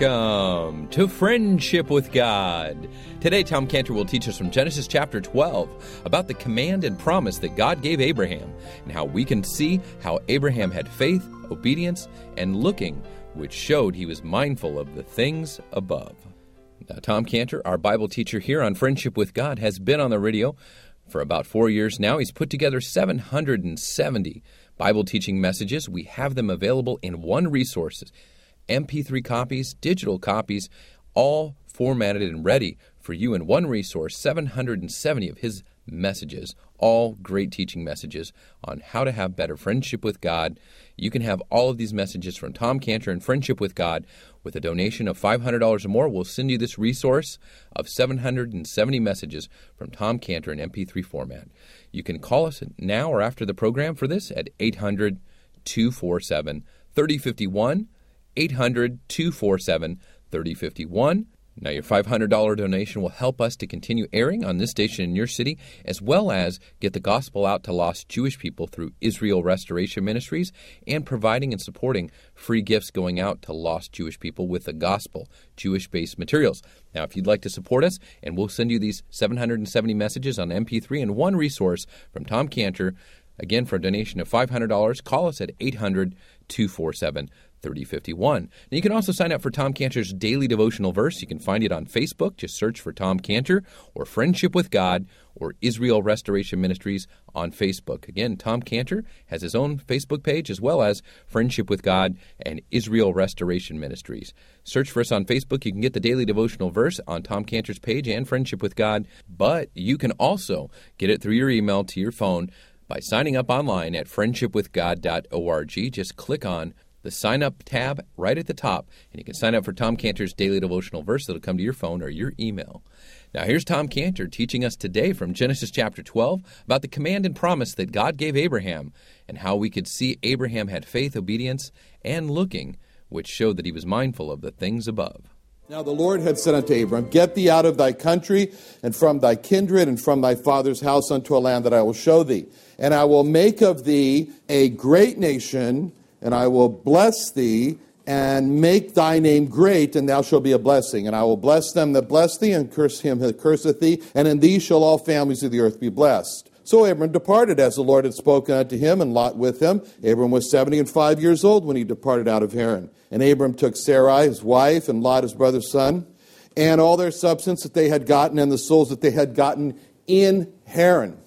Welcome to Friendship with God. Today, Tom Cantor will teach us from Genesis chapter 12 about the command and promise that God gave Abraham and how we can see how Abraham had faith, obedience, and looking, which showed he was mindful of the things above. Now, Tom Cantor, our Bible teacher here on Friendship with God, has been on the radio for about four years now. He's put together 770 Bible teaching messages. We have them available in one resource MP3 copies, digital copies, all formatted and ready for you in one resource 770 of his messages, all great teaching messages on how to have better friendship with God. You can have all of these messages from Tom Cantor and Friendship with God with a donation of $500 or more. We'll send you this resource of 770 messages from Tom Cantor in MP3 format. You can call us now or after the program for this at 800 247 3051. 800 247 3051. Now, your $500 donation will help us to continue airing on this station in your city, as well as get the gospel out to lost Jewish people through Israel Restoration Ministries and providing and supporting free gifts going out to lost Jewish people with the gospel, Jewish based materials. Now, if you'd like to support us, and we'll send you these 770 messages on MP3 and one resource from Tom Cantor, again, for a donation of $500, call us at 800 247 3051. Now, you can also sign up for Tom Cantor's daily devotional verse. You can find it on Facebook. Just search for Tom Cantor or Friendship with God or Israel Restoration Ministries on Facebook. Again, Tom Cantor has his own Facebook page as well as Friendship with God and Israel Restoration Ministries. Search for us on Facebook. You can get the daily devotional verse on Tom Cantor's page and Friendship with God, but you can also get it through your email to your phone by signing up online at friendshipwithgod.org. Just click on the sign up tab right at the top, and you can sign up for Tom Cantor's daily devotional verse that'll come to your phone or your email. Now, here's Tom Cantor teaching us today from Genesis chapter 12 about the command and promise that God gave Abraham and how we could see Abraham had faith, obedience, and looking, which showed that he was mindful of the things above. Now the Lord had said unto Abram, Get thee out of thy country, and from thy kindred, and from thy father's house unto a land that I will show thee. And I will make of thee a great nation and I will bless thee and make thy name great, and thou shalt be a blessing. And I will bless them that bless thee, and curse him that curseth thee, and in thee shall all families of the earth be blessed. So Abram departed as the Lord had spoken unto him, and Lot with him. Abram was seventy and five years old when he departed out of Haran. And Abram took Sarai his wife, and Lot his brother's son, and all their substance that they had gotten, and the souls that they had gotten in Haran.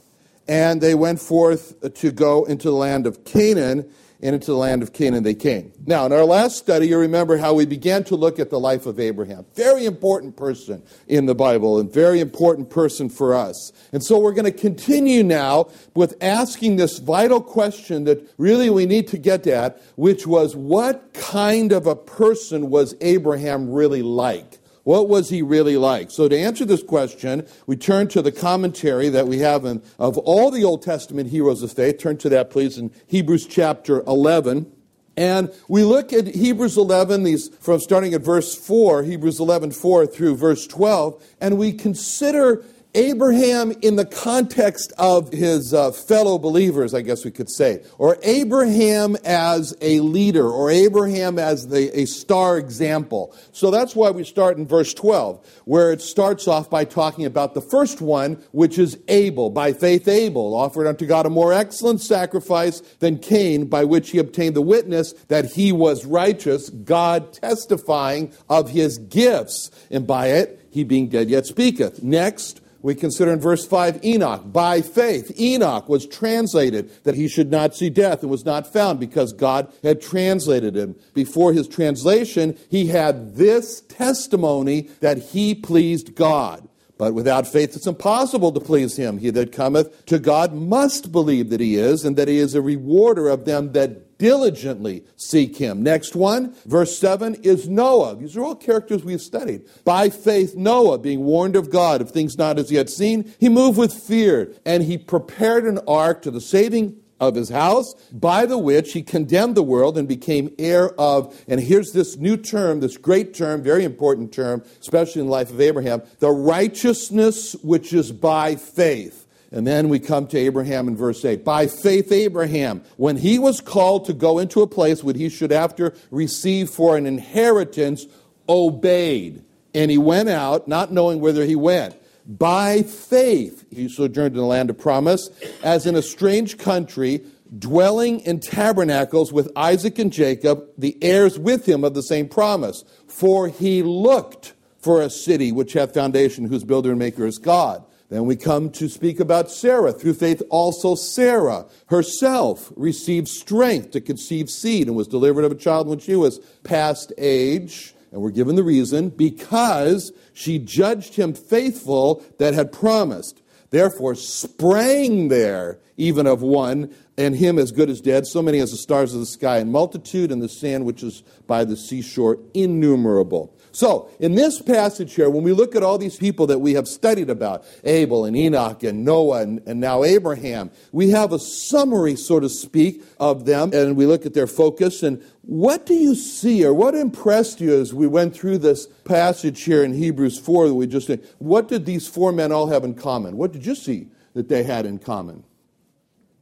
And they went forth to go into the land of Canaan and into the land of Canaan they came. Now, in our last study, you remember how we began to look at the life of Abraham. Very important person in the Bible and very important person for us. And so we're going to continue now with asking this vital question that really we need to get at, which was what kind of a person was Abraham really like? What was he really like? So, to answer this question, we turn to the commentary that we have in, of all the Old Testament heroes of faith. Turn to that, please, in Hebrews chapter 11. And we look at Hebrews 11, these from starting at verse 4, Hebrews 11, 4 through verse 12, and we consider Abraham in the context of his uh, fellow believers, I guess we could say, or Abraham as a leader, or Abraham as the, a star example. So that's why we start in verse 12, where it starts off by talking about the first one, which is Abel. By faith, Abel offered unto God a more excellent sacrifice than Cain, by which he obtained the witness that he was righteous, God testifying of his gifts, and by it he being dead yet speaketh. Next, we consider in verse 5 Enoch. By faith, Enoch was translated that he should not see death and was not found because God had translated him. Before his translation, he had this testimony that he pleased God. But without faith, it's impossible to please him. He that cometh to God must believe that he is, and that he is a rewarder of them that diligently seek him. Next one, verse 7 is Noah. These are all characters we've studied. By faith, Noah, being warned of God of things not as yet seen, he moved with fear, and he prepared an ark to the saving of his house, by the which he condemned the world and became heir of, and here's this new term, this great term, very important term, especially in the life of Abraham, the righteousness which is by faith. And then we come to Abraham in verse 8. By faith, Abraham, when he was called to go into a place which he should after receive for an inheritance, obeyed. And he went out, not knowing whither he went. By faith, he sojourned in the land of promise, as in a strange country, dwelling in tabernacles with Isaac and Jacob, the heirs with him of the same promise. For he looked for a city which hath foundation, whose builder and maker is God. Then we come to speak about Sarah. Through faith, also Sarah herself received strength to conceive seed and was delivered of a child when she was past age. And we're given the reason because she judged him faithful that had promised. Therefore, sprang there even of one, and him as good as dead, so many as the stars of the sky, and multitude, and the sand which is by the seashore, innumerable. So, in this passage here, when we look at all these people that we have studied about, Abel and Enoch and Noah and, and now Abraham, we have a summary, so to speak, of them, and we look at their focus. And what do you see, or what impressed you as we went through this passage here in Hebrews 4 that we just did? What did these four men all have in common? What did you see that they had in common?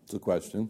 It's a question.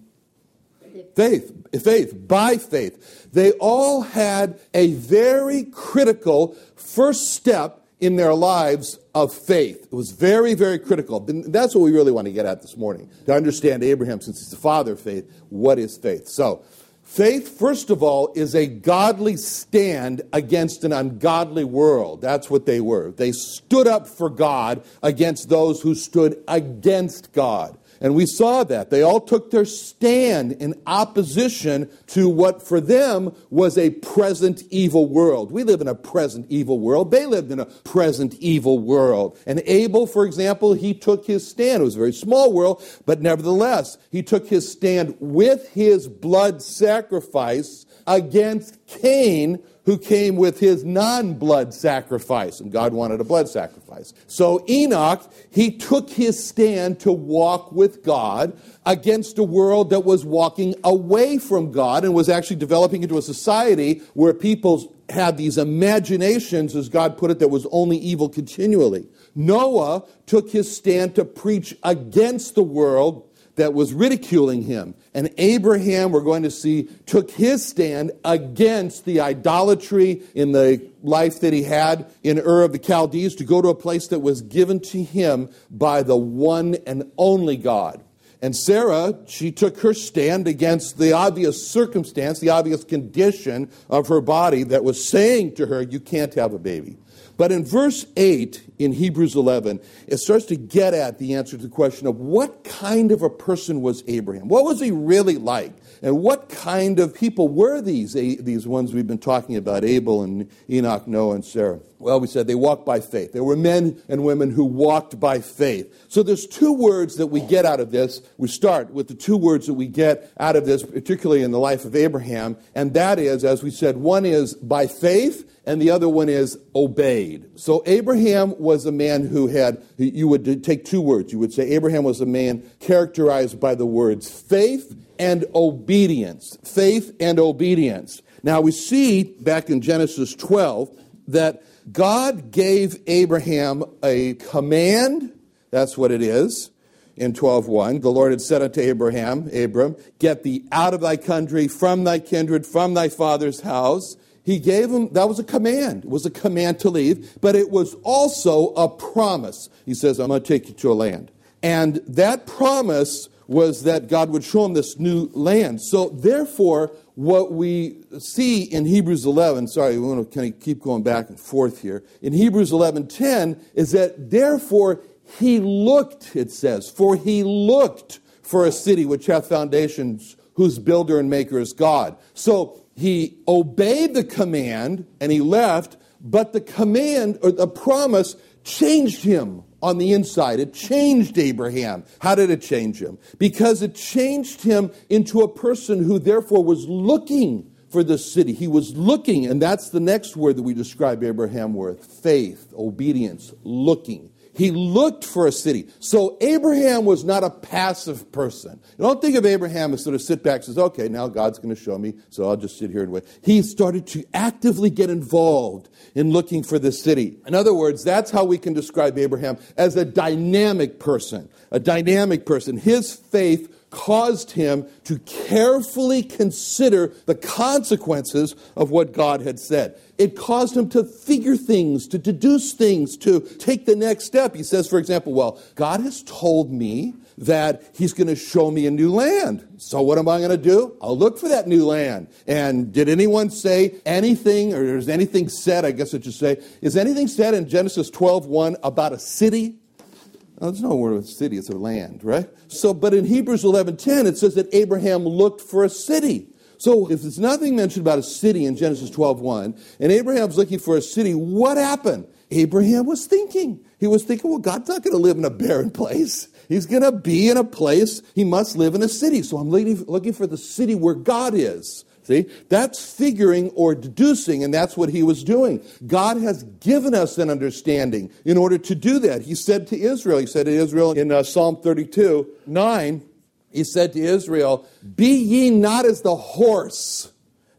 Faith, faith, by faith. They all had a very critical first step in their lives of faith. It was very, very critical. And that's what we really want to get at this morning. To understand Abraham, since he's the father of faith, what is faith? So, faith, first of all, is a godly stand against an ungodly world. That's what they were. They stood up for God against those who stood against God. And we saw that. They all took their stand in opposition to what for them was a present evil world. We live in a present evil world. They lived in a present evil world. And Abel, for example, he took his stand. It was a very small world, but nevertheless, he took his stand with his blood sacrifice against Cain, who came with his non blood sacrifice, and God wanted a blood sacrifice. So Enoch, he took his stand to walk with God against a world that was walking away from God and was actually developing into a society where people had these imaginations, as God put it, that was only evil continually. Noah took his stand to preach against the world that was ridiculing him. And Abraham, we're going to see, took his stand against the idolatry in the life that he had in Ur of the Chaldees to go to a place that was given to him by the one and only God. And Sarah, she took her stand against the obvious circumstance, the obvious condition of her body that was saying to her, You can't have a baby. But in verse 8 in Hebrews 11, it starts to get at the answer to the question of what kind of a person was Abraham? What was he really like? And what kind of people were these, these ones we've been talking about, Abel and Enoch, Noah, and Sarah? Well, we said they walked by faith. There were men and women who walked by faith. So there's two words that we get out of this. We start with the two words that we get out of this, particularly in the life of Abraham, and that is, as we said, one is by faith, and the other one is obeyed. So Abraham was a man who had, you would take two words. You would say Abraham was a man characterized by the words faith and obedience. Faith and obedience. Now we see back in Genesis 12 that God gave Abraham a command. That's what it is in 12:1 the lord had said unto abraham abram get thee out of thy country from thy kindred from thy father's house he gave him, that was a command. It was a command to leave, but it was also a promise. He says, I'm going to take you to a land. And that promise was that God would show him this new land. So, therefore, what we see in Hebrews 11, sorry, we want to kind of keep going back and forth here. In Hebrews 11:10 is that therefore he looked, it says, for he looked for a city which hath foundations, whose builder and maker is God. So he obeyed the command and he left, but the command or the promise changed him on the inside. It changed Abraham. How did it change him? Because it changed him into a person who therefore was looking for the city. He was looking, and that's the next word that we describe Abraham with faith, obedience, looking. He looked for a city. So Abraham was not a passive person. You don't think of Abraham as sort of sit back and says, okay, now God's going to show me, so I'll just sit here and wait. He started to actively get involved in looking for the city. In other words, that's how we can describe Abraham as a dynamic person. A dynamic person. His faith caused him to carefully consider the consequences of what God had said. It caused him to figure things, to deduce things, to take the next step. He says, for example, well, God has told me that he's going to show me a new land. So what am I going to do? I'll look for that new land. And did anyone say anything, or is anything said, I guess I should say, is anything said in Genesis 12.1 about a city? Now, there's no word of city, it's a land, right? So, but in Hebrews 11.10, it says that Abraham looked for a city. So if there's nothing mentioned about a city in Genesis 12.1, and Abraham's looking for a city, what happened? Abraham was thinking. He was thinking, well, God's not going to live in a barren place. He's going to be in a place, he must live in a city. So I'm looking for the city where God is. See, that's figuring or deducing, and that's what he was doing. God has given us an understanding in order to do that. He said to Israel, he said to Israel in uh, Psalm 32 9, he said to Israel, Be ye not as the horse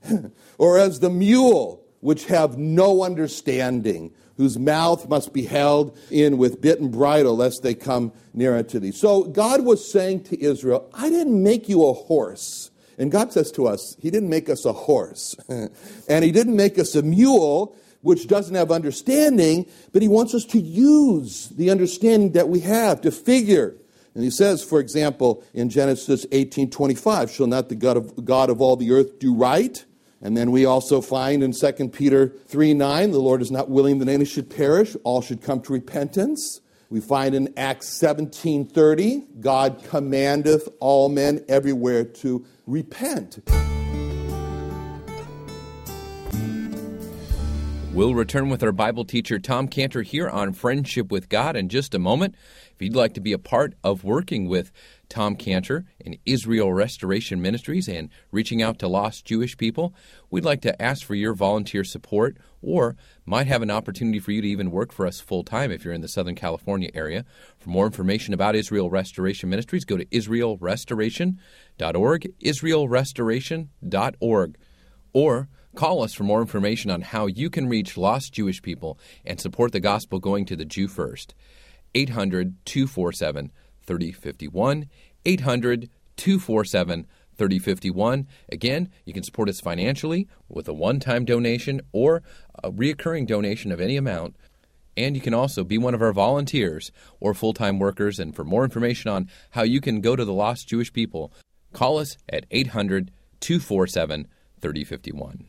or as the mule, which have no understanding whose mouth must be held in with bit and bridle, lest they come near unto thee. So God was saying to Israel, I didn't make you a horse. And God says to us, He didn't make us a horse. and He didn't make us a mule, which doesn't have understanding, but He wants us to use the understanding that we have to figure. And he says, for example, in Genesis 18:25, "Shall not the God of, God of all the earth do right?" And then we also find in 2 Peter 3 9, the Lord is not willing that any should perish, all should come to repentance. We find in Acts 17:30, God commandeth all men everywhere to repent. We'll return with our Bible teacher Tom Cantor here on Friendship with God in just a moment. If you'd like to be a part of working with Tom Cantor in Israel Restoration Ministries and reaching out to lost Jewish people, we'd like to ask for your volunteer support or might have an opportunity for you to even work for us full time if you're in the Southern California area. For more information about Israel Restoration Ministries, go to israelrestoration.org, israelrestoration.org, or Call us for more information on how you can reach lost Jewish people and support the gospel going to the Jew first. 800 247 3051. 800 247 3051. Again, you can support us financially with a one time donation or a reoccurring donation of any amount. And you can also be one of our volunteers or full time workers. And for more information on how you can go to the lost Jewish people, call us at 800 247 3051.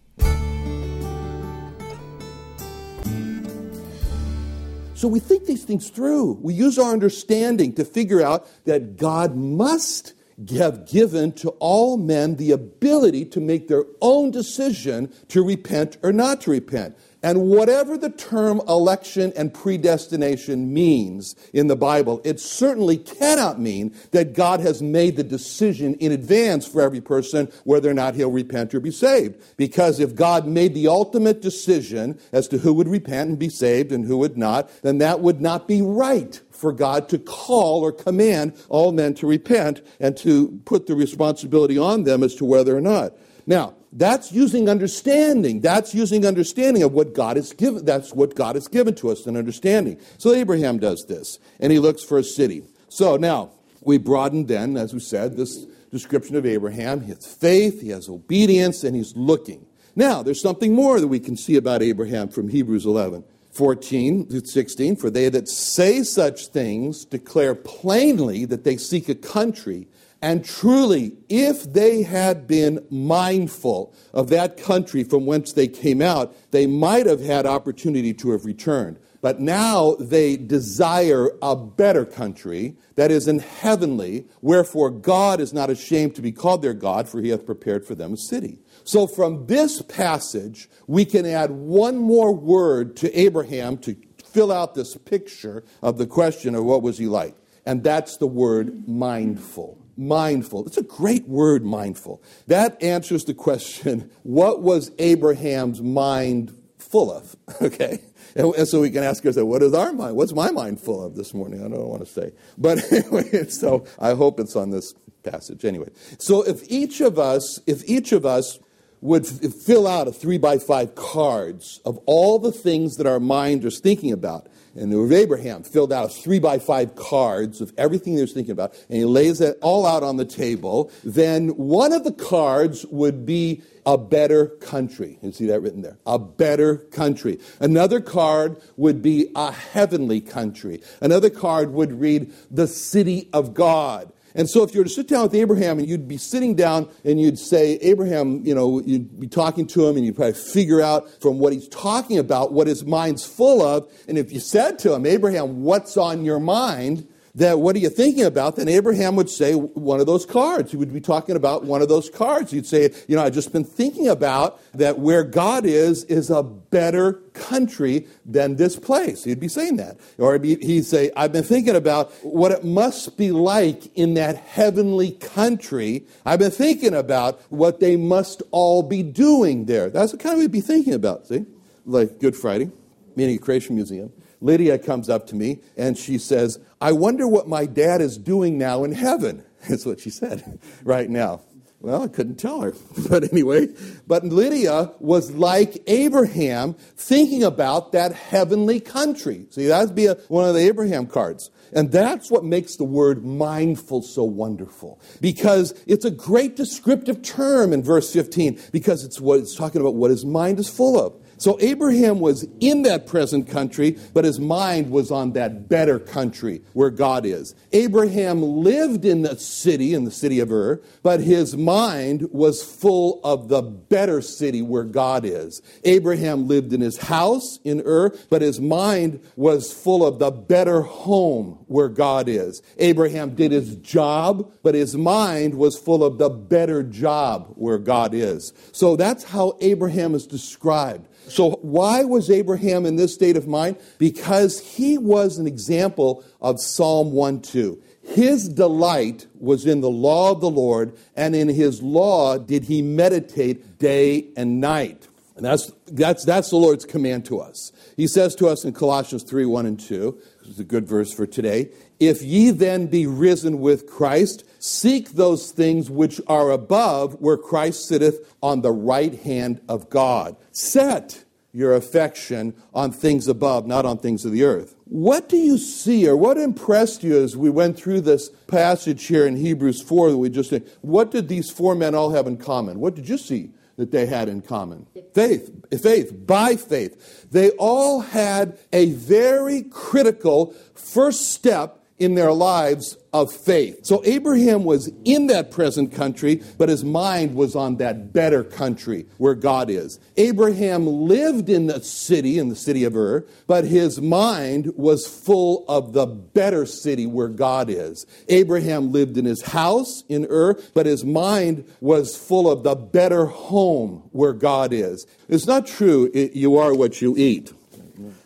So we think these things through. We use our understanding to figure out that God must have given to all men the ability to make their own decision to repent or not to repent. And whatever the term election and predestination means in the Bible, it certainly cannot mean that God has made the decision in advance for every person whether or not he'll repent or be saved. Because if God made the ultimate decision as to who would repent and be saved and who would not, then that would not be right for God to call or command all men to repent and to put the responsibility on them as to whether or not. Now, that's using understanding. That's using understanding of what God has given. That's what God has given to us, an understanding. So Abraham does this, and he looks for a city. So now we broaden then, as we said, this description of Abraham. He has faith, he has obedience, and he's looking. Now, there's something more that we can see about Abraham from Hebrews 11. 14 to 16, for they that say such things declare plainly that they seek a country and truly, if they had been mindful of that country from whence they came out, they might have had opportunity to have returned. But now they desire a better country that is in heavenly, wherefore God is not ashamed to be called their God, for he hath prepared for them a city. So from this passage, we can add one more word to Abraham to fill out this picture of the question of what was he like. And that's the word mindful mindful. It's a great word, mindful. That answers the question what was Abraham's mind full of? Okay. And, so we can ask ourselves, what is our mind? What's my mind full of this morning? I don't want to say. But anyway, so I hope it's on this passage. Anyway, so if each of us, if each of us would f- fill out a three by five cards of all the things that our mind is thinking about, and Abraham filled out a three by five cards of everything he was thinking about, and he lays it all out on the table, then one of the cards would be a better country. You see that written there? A better country. Another card would be a heavenly country. Another card would read the city of God. And so if you were to sit down with Abraham and you'd be sitting down and you'd say, Abraham, you know, you'd be talking to him and you'd probably figure out from what he's talking about what his mind's full of. And if you said to him, Abraham, what's on your mind? That what are you thinking about? Then Abraham would say one of those cards. He would be talking about one of those cards. He'd say, you know, I've just been thinking about that where God is, is a better country than this place. He'd be saying that. Or he'd say, I've been thinking about what it must be like in that heavenly country. I've been thinking about what they must all be doing there. That's what kind of we'd be thinking about, see? Like Good Friday, meaning a Creation Museum. Lydia comes up to me and she says, I wonder what my dad is doing now in heaven. That's what she said right now. Well, I couldn't tell her. But anyway, but Lydia was like Abraham thinking about that heavenly country. See, that'd be a, one of the Abraham cards. And that's what makes the word mindful so wonderful. Because it's a great descriptive term in verse 15, because it's what it's talking about what his mind is full of. So Abraham was in that present country, but his mind was on that better country where God is. Abraham lived in the city, in the city of Ur, but his mind was full of the better city where God is. Abraham lived in his house in Ur, but his mind was full of the better home where God is. Abraham did his job, but his mind was full of the better job where God is. So that's how Abraham is described. So, why was Abraham in this state of mind? Because he was an example of Psalm 1 2. His delight was in the law of the Lord, and in his law did he meditate day and night. And that's, that's, that's the Lord's command to us. He says to us in Colossians 3 1 and 2, this is a good verse for today. If ye then be risen with Christ, seek those things which are above, where Christ sitteth on the right hand of God. Set your affection on things above, not on things of the earth. What do you see, or what impressed you as we went through this passage here in Hebrews 4 that we just did? What did these four men all have in common? What did you see that they had in common? Faith, faith, by faith. They all had a very critical first step in their lives of faith. So Abraham was in that present country, but his mind was on that better country where God is. Abraham lived in the city, in the city of Ur, but his mind was full of the better city where God is. Abraham lived in his house in Ur, but his mind was full of the better home where God is. It's not true, it, you are what you eat.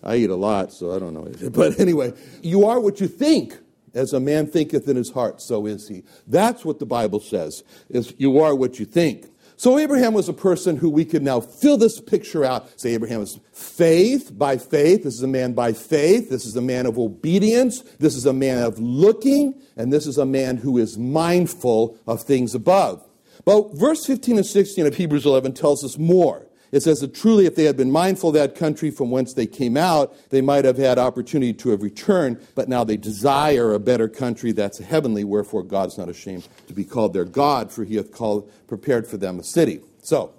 I eat a lot, so I don't know. But anyway, you are what you think. As a man thinketh in his heart, so is he. That's what the Bible says, is you are what you think. So Abraham was a person who we could now fill this picture out. Say Abraham was faith by faith. This is a man by faith. This is a man of obedience. This is a man of looking. And this is a man who is mindful of things above. But verse 15 and 16 of Hebrews 11 tells us more. It says that truly, if they had been mindful of that country from whence they came out, they might have had opportunity to have returned, but now they desire a better country that's heavenly, wherefore God is not ashamed to be called their God, for he hath called, prepared for them a city. So,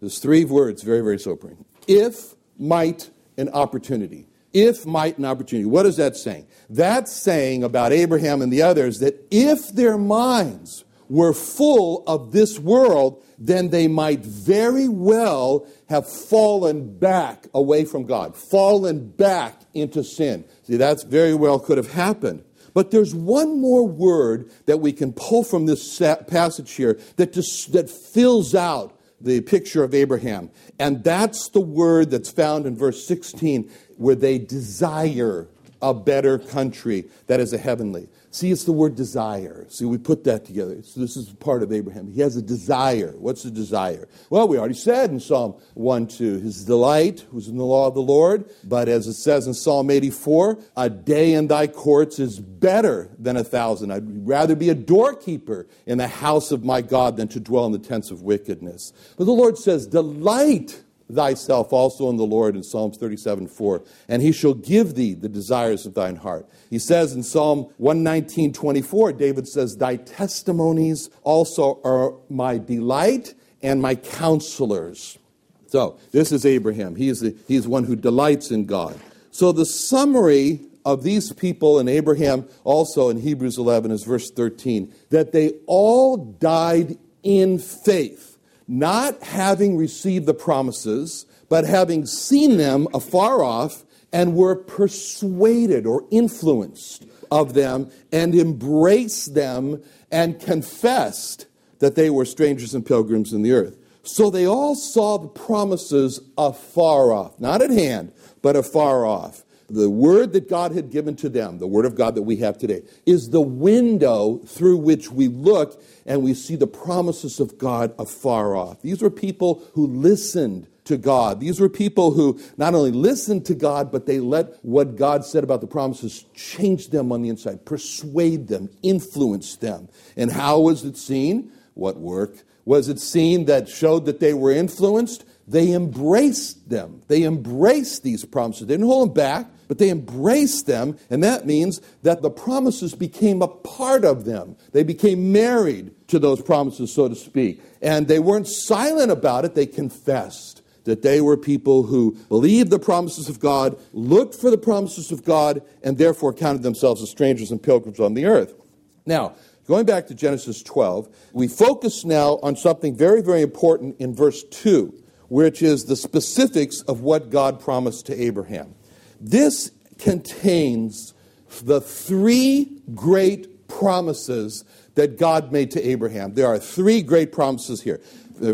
there's three words, very, very sobering. If, might, and opportunity. If, might, and opportunity. What is that saying? That's saying about Abraham and the others that if their minds were full of this world, then they might very well have fallen back away from God, fallen back into sin. See, that's very well could have happened. But there's one more word that we can pull from this passage here that, just, that fills out the picture of Abraham. And that's the word that's found in verse 16, where they desire a better country that is a heavenly. See, it's the word desire. See, we put that together. So this is part of Abraham. He has a desire. What's the desire? Well, we already said in Psalm 1 2, his delight was in the law of the Lord. But as it says in Psalm 84, a day in thy courts is better than a thousand. I'd rather be a doorkeeper in the house of my God than to dwell in the tents of wickedness. But the Lord says, delight thyself also in the Lord in Psalms 37 4, and he shall give thee the desires of thine heart. He says in Psalm 119 24, David says, Thy testimonies also are my delight and my counselors. So, this is Abraham. He is, the, he is one who delights in God. So, the summary of these people and Abraham also in Hebrews 11 is verse 13 that they all died in faith, not having received the promises, but having seen them afar off and were persuaded or influenced of them and embraced them and confessed that they were strangers and pilgrims in the earth. So they all saw the promises afar off, not at hand, but afar off. The word that God had given to them, the word of God that we have today, is the window through which we look and we see the promises of God afar off. These were people who listened to God. These were people who not only listened to God, but they let what God said about the promises change them on the inside, persuade them, influence them. And how was it seen? What work was it seen that showed that they were influenced? They embraced them. They embraced these promises. They didn't hold them back, but they embraced them, and that means that the promises became a part of them. They became married to those promises, so to speak. And they weren't silent about it, they confessed that they were people who believed the promises of God, looked for the promises of God, and therefore counted themselves as strangers and pilgrims on the earth. Now, going back to Genesis 12, we focus now on something very, very important in verse 2, which is the specifics of what God promised to Abraham. This contains the three great promises that God made to Abraham. There are three great promises here.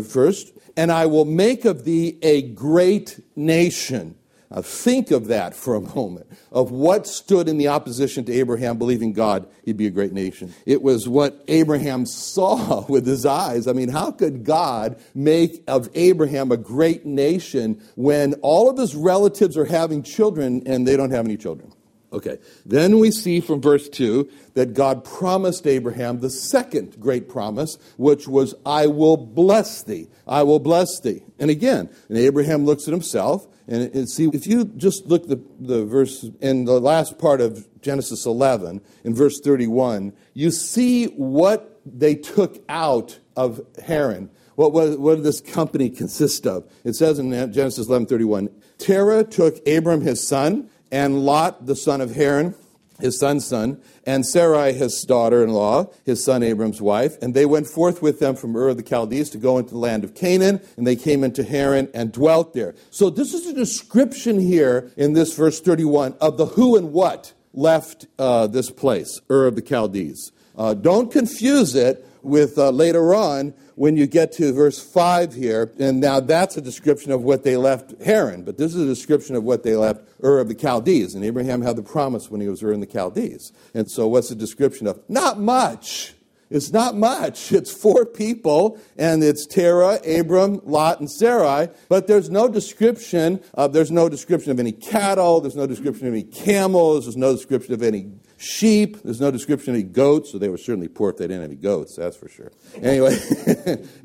First, and I will make of thee a great nation. Now, think of that for a moment, of what stood in the opposition to Abraham believing God, he'd be a great nation. It was what Abraham saw with his eyes. I mean, how could God make of Abraham a great nation when all of his relatives are having children and they don't have any children? Okay. Then we see from verse 2 that God promised Abraham the second great promise, which was, I will bless thee. I will bless thee. And again, and Abraham looks at himself, and, and see, if you just look the, the verse in the last part of Genesis 11, in verse 31, you see what they took out of Haran. What, what, what did this company consist of? It says in Genesis 11:31, Terah took Abram his son, and Lot, the son of Haran, his son's son, and Sarai, his daughter in law, his son Abram's wife. And they went forth with them from Ur of the Chaldees to go into the land of Canaan, and they came into Haran and dwelt there. So, this is a description here in this verse 31 of the who and what left uh, this place, Ur of the Chaldees. Uh, don't confuse it with uh, later on when you get to verse 5 here, and now that's a description of what they left Haran, but this is a description of what they left Ur of the Chaldees. And Abraham had the promise when he was Ur in the Chaldees. And so what's the description of? Not much. It's not much. It's four people, and it's Terah, Abram, Lot, and Sarai. But there's no description. Of, there's no description of any cattle. There's no description of any camels. There's no description of any sheep. There's no description of any goats, so they were certainly poor if they didn't have any goats, that's for sure. Anyway,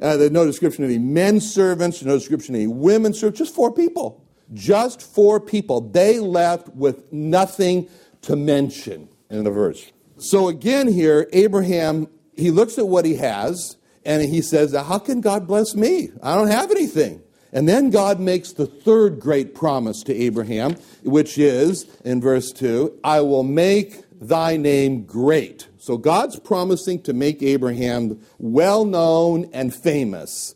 uh, there's no description of any men servants, no description of any women servants, just four people. Just four people. They left with nothing to mention in the verse. So again, here, Abraham, he looks at what he has and he says, How can God bless me? I don't have anything. And then God makes the third great promise to Abraham, which is in verse 2 I will make thy name great. So God's promising to make Abraham well known and famous.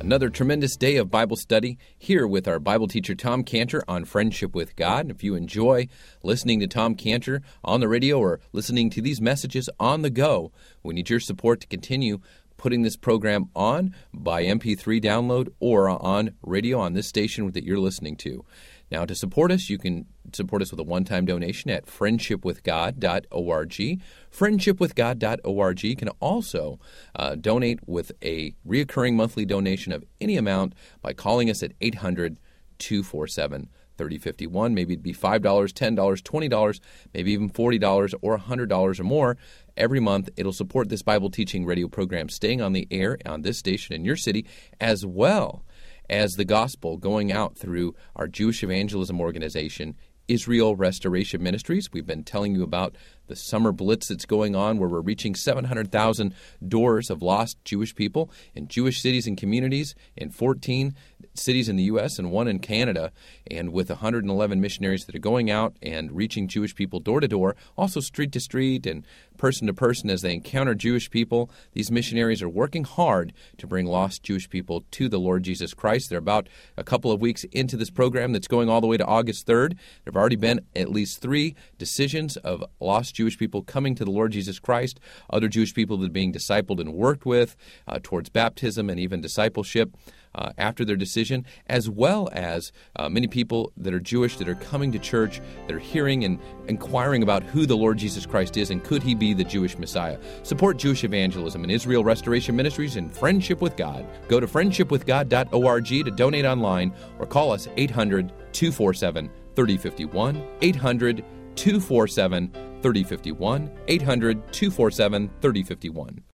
Another tremendous day of Bible study here with our Bible teacher Tom Cantor on Friendship with God. If you enjoy listening to Tom Cantor on the radio or listening to these messages on the go, we need your support to continue putting this program on by MP3 download or on radio on this station that you're listening to. Now, to support us, you can support us with a one time donation at friendshipwithgod.org. Friendshipwithgod.org. Can also uh, donate with a reoccurring monthly donation of any amount by calling us at 800 247 3051. Maybe it'd be $5, $10, $20, maybe even $40 or $100 or more. Every month, it'll support this Bible teaching radio program staying on the air on this station in your city, as well as the gospel going out through our Jewish evangelism organization Israel Restoration Ministries. We've been telling you about the summer blitz that's going on where we're reaching 700,000 doors of lost Jewish people in Jewish cities and communities in 14 cities in the U.S. and one in Canada, and with 111 missionaries that are going out and reaching Jewish people door to door, also street to street and person to person as they encounter Jewish people. These missionaries are working hard to bring lost Jewish people to the Lord Jesus Christ. They're about a couple of weeks into this program that's going all the way to August 3rd. There have already been at least three decisions of lost Jewish people coming to the Lord Jesus Christ, other Jewish people that are being discipled and worked with uh, towards baptism and even discipleship uh, after their decision, as well as uh, many people that are Jewish that are coming to church, that are hearing and inquiring about who the Lord Jesus Christ is and could he be the Jewish Messiah. Support Jewish evangelism and Israel Restoration Ministries and Friendship with God. Go to friendshipwithgod.org to donate online or call us 800 247 3051. 800 247 3051. 800 247 3051.